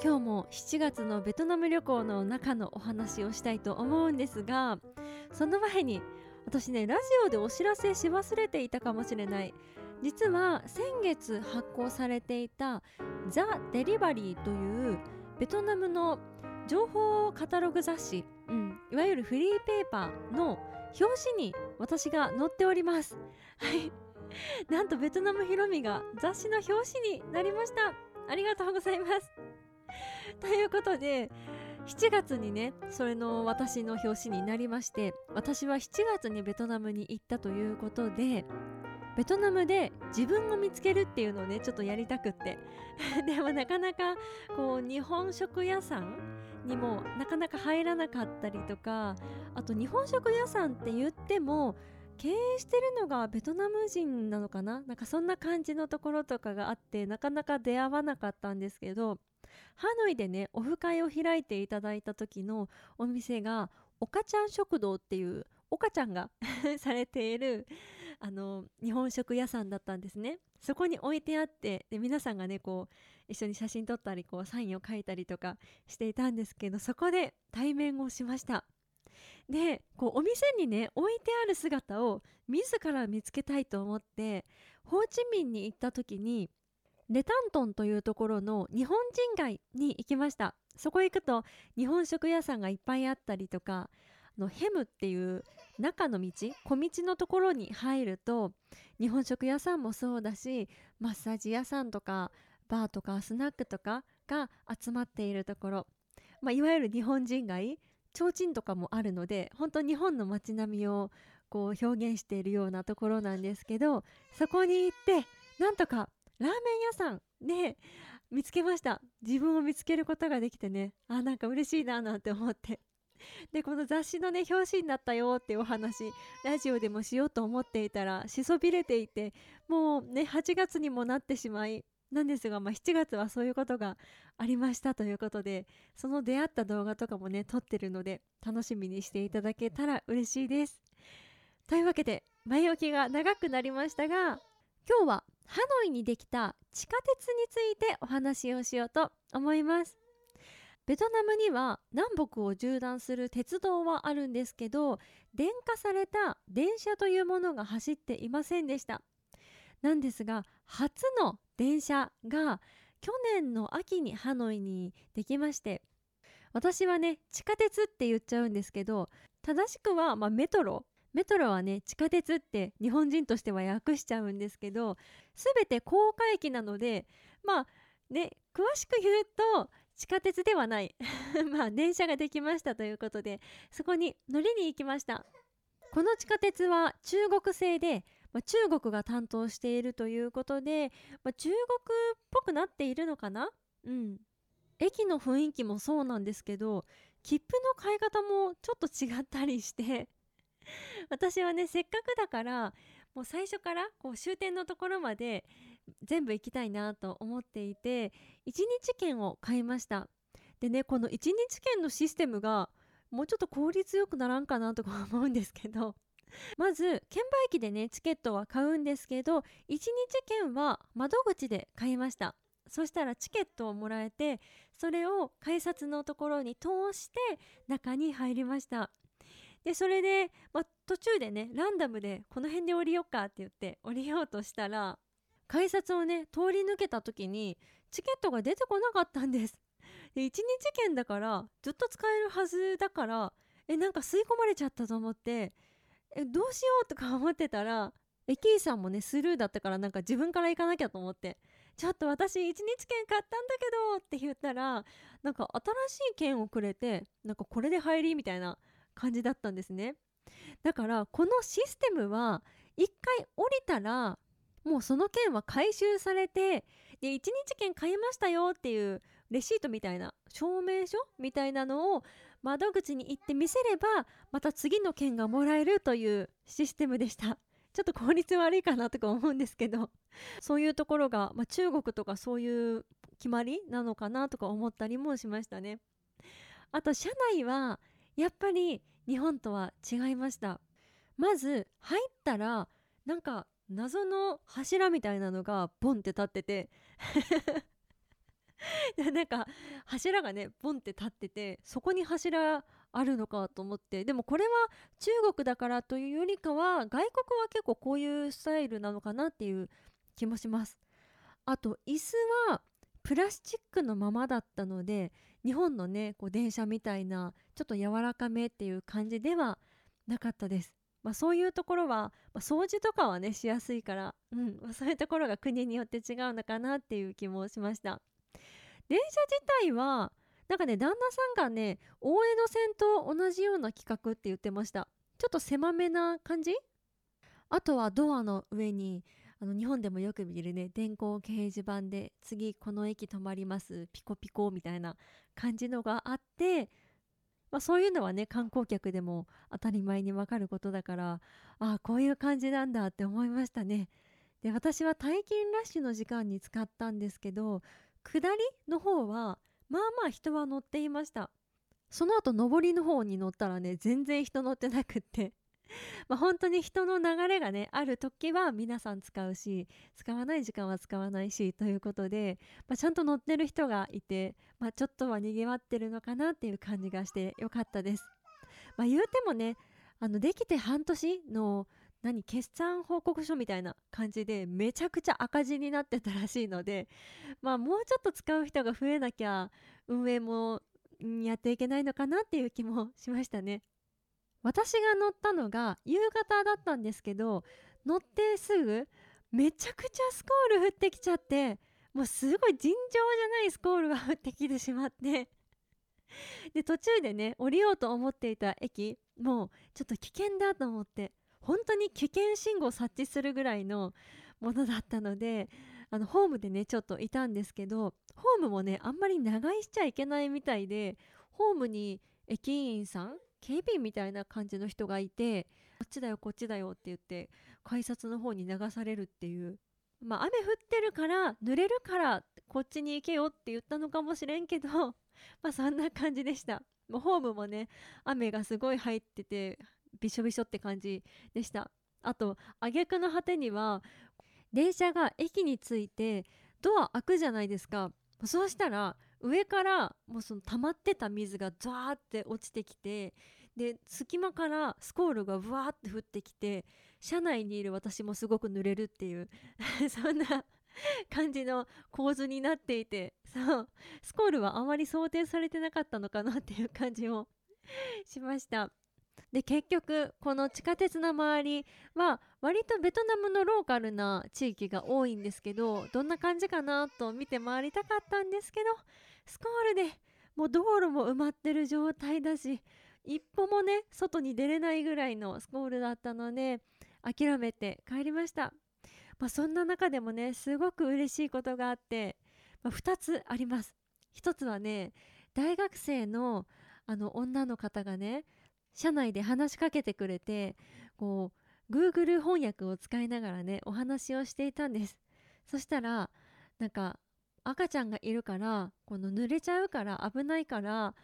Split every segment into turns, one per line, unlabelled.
今日も7月のベトナム旅行の中のお話をしたいと思うんですがその前に私ねラジオでお知らせし忘れていたかもしれない。実は先月発行されていたザ・デリバリーというベトナムの情報カタログ雑誌、うん、いわゆるフリーペーパーの表紙に私が載っております。なんとベトナムヒロミが雑誌の表紙になりました。ありがとうございます。ということで7月にねそれの私の表紙になりまして私は7月にベトナムに行ったということでベトナムで自分を見つけるっていうのをねちょっとやりたくって。でもなかなかこう日本食屋さんにもなかなか入らなかったりとかあと日本食屋さんって言っても経営してるのがベトナム人なのかな？なんかそんな感じのところとかがあってなかなか出会わなかったんですけどハノイでねオフ会を開いていただいた時のお店がおかちゃん食堂っていう岡ちゃんが されているあの日本食屋さんだったんですね。そこに置いてあってで皆さんがねこう一緒に写真撮ったりこうサインを書いたりとかしていたんですけどそこで対面をしました。でこうお店にね置いてある姿を自ら見つけたいと思ってホーチミンに行った時にレタントンというところの日本人街に行きました。そこ行くと日本食屋さんがいっぱいあったりとかのヘムっていう中の道小道のところに入ると日本食屋さんもそうだしマッサージ屋さんとかバーとかスナックとかが集まっているところ、まあ、いわゆる日本人街提灯とかもあるので本当日本の街並みをこう表現しているようなところなんですけどそこに行ってなんとかラーメン屋さんで見つけました自分を見つけることができてねあなんか嬉しいななんて思ってでこの雑誌のね表紙になったよっていうお話ラジオでもしようと思っていたらしそびれていてもうね8月にもなってしまいなんですが、まあ、7月はそういうことがありましたということでその出会った動画とかもね撮ってるので楽しみにしていただけたら嬉しいです。というわけで前置きが長くなりましたが今日はハノイにできた地下鉄についてお話をしようと思います。ベトナムには南北を縦断する鉄道はあるんですけど電化された電車というものが走っていませんでしたなんですが初の電車が去年の秋にハノイにできまして私はね地下鉄って言っちゃうんですけど正しくは、まあ、メトロメトロはね地下鉄って日本人としては訳しちゃうんですけど全て高架駅なのでまあね詳しく言うと地下鉄ではない。まあ電車ができましたということでそこに乗りに行きました。この地下鉄は中国製で、まあ、中国が担当しているということで、まあ、中国っぽくなっているのかな？うん。駅の雰囲気もそうなんですけど切符の買い方もちょっと違ったりして。私はねせっかくだからもう最初からこう終点のところまで全部行きたいなと思っていて1日券を買いました。でねこの1日券のシステムがもうちょっと効率よくならんかなとか 思うんですけどまず券売機でねチケットは買うんですけど1日券は窓口で買いました。そしたらチケットをもらえてそれを改札のところに通して中に入りました。でそれで、まあ、途中でねランダムでこの辺で降りようかって言って降りようとしたら改札をね通り抜けた時にチケットが出てこなかったんです。で1日券だからずっと使えるはずだからえなんか吸い込まれちゃったと思ってえどうしようとか思ってたら駅員さんもねスルーだったからなんか自分から行かなきゃと思ってちょっと私1日券買ったんだけどって言ったらなんか新しい券をくれてなんかこれで入りみたいな感じだったんですね。だからこのシステムは一回降りたらもうその券は回収されてで1日券買いましたよっていうレシートみたいな証明書みたいなのを窓口に行って見せればまた次の券がもらえるというシステムでした。ちょっと効率悪いかなとか思うんですけど。そういうところが、まあ、中国とかそういう決まりなのかなとか思ったりもしましたね。あと車内はやっぱり日本とは違いました。まず入ったらなんか謎の柱みたいなのがボンって立ってて。なんか柱がねボンって立っててそこに柱あるのかと思って。でもこれは中国だからというよりかは外国は結構こういうスタイルなのかなっていう気もします。あと椅子はプラスチックのままだったので日本のねこう電車みたいなちょっと柔らかめっていう感じではなかったです。まあ、そういうところは、まあ、掃除とかはねしやすいから、うんまあ、そういうところが国によって違うのかなっていう気もしました。電車自体はなんかね旦那さんがね大江戸線と同じような企画って言ってました。ちょっと狭めな感じ？あとはドアの上にあの日本でもよく見るね電光掲示板で次この駅止まりますピコピコみたいな感じのがあって、まあ、そういうのはね観光客でも当たり前にわかることだからああこういう感じなんだって思いましたね。で私は退勤ラッシュの時間に使ったんですけど下りの方はまあまあ人は乗っていました。その後上りの方に乗ったらね全然人乗ってなくって。まあ本当に人の流れがねある時は皆さん使うし使わない時間は使わないしということで、まあ、ちゃんと乗ってる人がいて、まあ、ちょっとはにぎわってるのかなっていう感じがしてよかったです。まあ、言うてもねあのできて半年の何決算報告書みたいな感じでめちゃくちゃ赤字になってたらしいのでまあもうちょっと使う人が増えなきゃ運営もやっていけないのかなっていう気もしましたね私が乗ったのが夕方だったんですけど乗ってすぐめちゃくちゃスコール降ってきちゃってもうすごい尋常じゃないスコールが降ってきてしまって。で途中でね降りようと思っていた駅もうちょっと危険だと思って本当に危険信号を察知するぐらいのものだったのであのホームでねちょっといたんですけどホームもねあんまり長居しちゃいけないみたいでホームに駅員さん警備員みたいな感じの人がいてこっちだよこっちだよって言って改札の方に流されるっていう。まあ雨降ってるから濡れるからこっちに行けよって言ったのかもしれんけど まあそんな感じでした。もうホームもね雨がすごい入っててびしょびしょって感じでした。あと挙句の果てには電車が駅に着いてドア開くじゃないですか。そうしたら上からもうその溜まってた水がザーって落ちてきてで隙間からスコールがブワーって降ってきて車内にいる私もすごく濡れるっていう そんな感じの構図になっていてそうスコールはあまり想定されてなかったのかなっていう感じもしました。で結局この地下鉄の周りは割とベトナムのローカルな地域が多いんですけどどんな感じかなと見て回りたかったんですけどスコールでもう道路も埋まってる状態だし一歩もね外に出れないぐらいのスコールだったので諦めて帰りました、まあ、そんな中でもねすごく嬉しいことがあって、まあ、2つあります。1つはね大学生のあの女の方がね社内で話しかけてくれてこう Google 翻訳を使いながらねお話をしていたんです。そしたらなんか赤ちゃんがいるからこの濡れちゃうから危ないから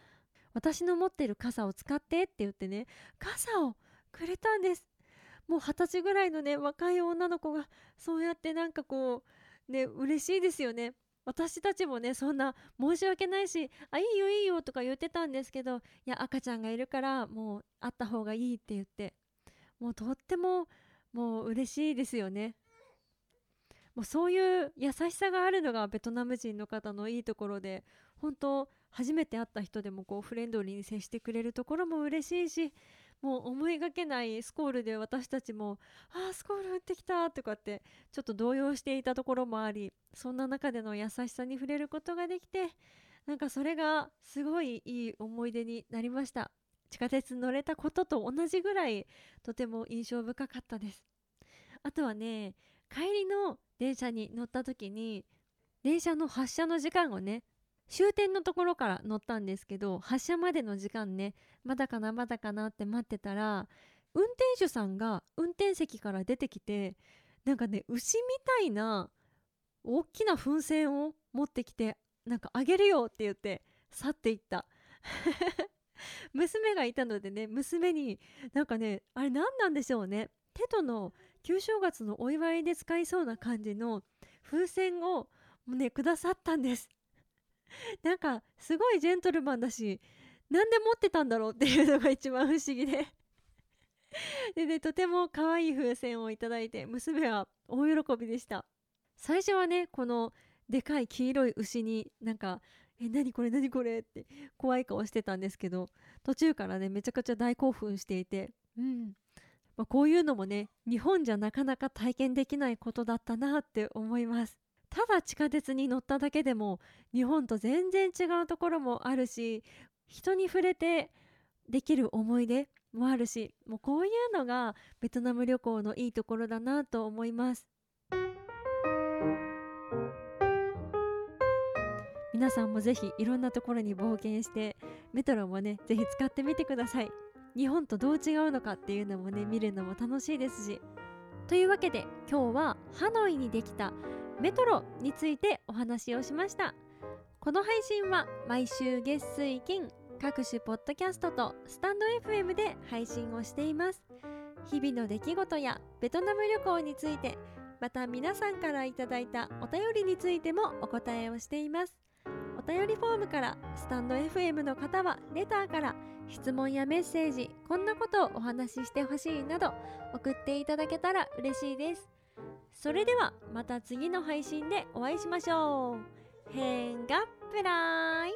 私の持ってる傘を使ってって言ってね傘をくれたんです。もう二十歳ぐらいのね若い女の子がそうやってなんかこうね嬉しいですよね。私たちもねそんな申し訳ないしあいいよいいよとか言ってたんですけどいや赤ちゃんがいるからもう会った方がいいって言ってもうとってももう嬉しいですよね。もうそういう優しさがあるのがベトナム人の方のいいところで本当初めて会った人でもこうフレンドリーに接してくれるところも嬉しいしもう思いがけないスコールで私たちも「ああスコール降ってきた」とかってちょっと動揺していたところもありそんな中での優しさに触れることができてなんかそれがすごいいい思い出になりました。地下鉄に乗れたことと同じぐらいとても印象深かったです。あとはね帰りの電車に乗った時に電車の発車の時間をね終点のところから乗ったんですけど発車までの時間ねまだかなまだかなって待ってたら運転手さんが運転席から出てきてなんかね牛みたいな大きな風船を持ってきてなんかあげるよって言って去っていった。娘がいたのでね娘になんかねあれ何なんでしょうね。テトの旧正月のお祝いで使いそうな感じの風船をねくださったんです。なんかすごいジェントルマンだしなんで持ってたんだろうっていうのが一番不思議で でねとても可愛い風船をいただいて娘は大喜びでした最初はねこのでかい黄色い牛になんか「え何これ何これ?」って怖い顔してたんですけど途中からねめちゃくちゃ大興奮していてうんまあ、こういうのもね日本じゃなかなか体験できないことだったなって思いますただ地下鉄に乗っただけでも日本と全然違うところもあるし人に触れてできる思い出もあるしもうこういうのがベトナム旅行のいいところだなと思います。皆さんもぜひいろんなところに冒険してメトロもねぜひ使ってみてください。日本とどう違うのかっていうのもね見るのも楽しいですし。というわけで今日はハノイにできたメトロについてお話をしました。この配信は毎週月水金各種ポッドキャストとスタンド FM で配信をしています。日々の出来事やベトナム旅行についてまた皆さんからいただいたお便りについてもお答えをしています。お便りフォームからスタンド FM の方はレターから質問やメッセージこんなことをお話ししてほしいなど送っていただけたら嬉しいです。それではまた次の配信でお会いしましょう。変がプライ。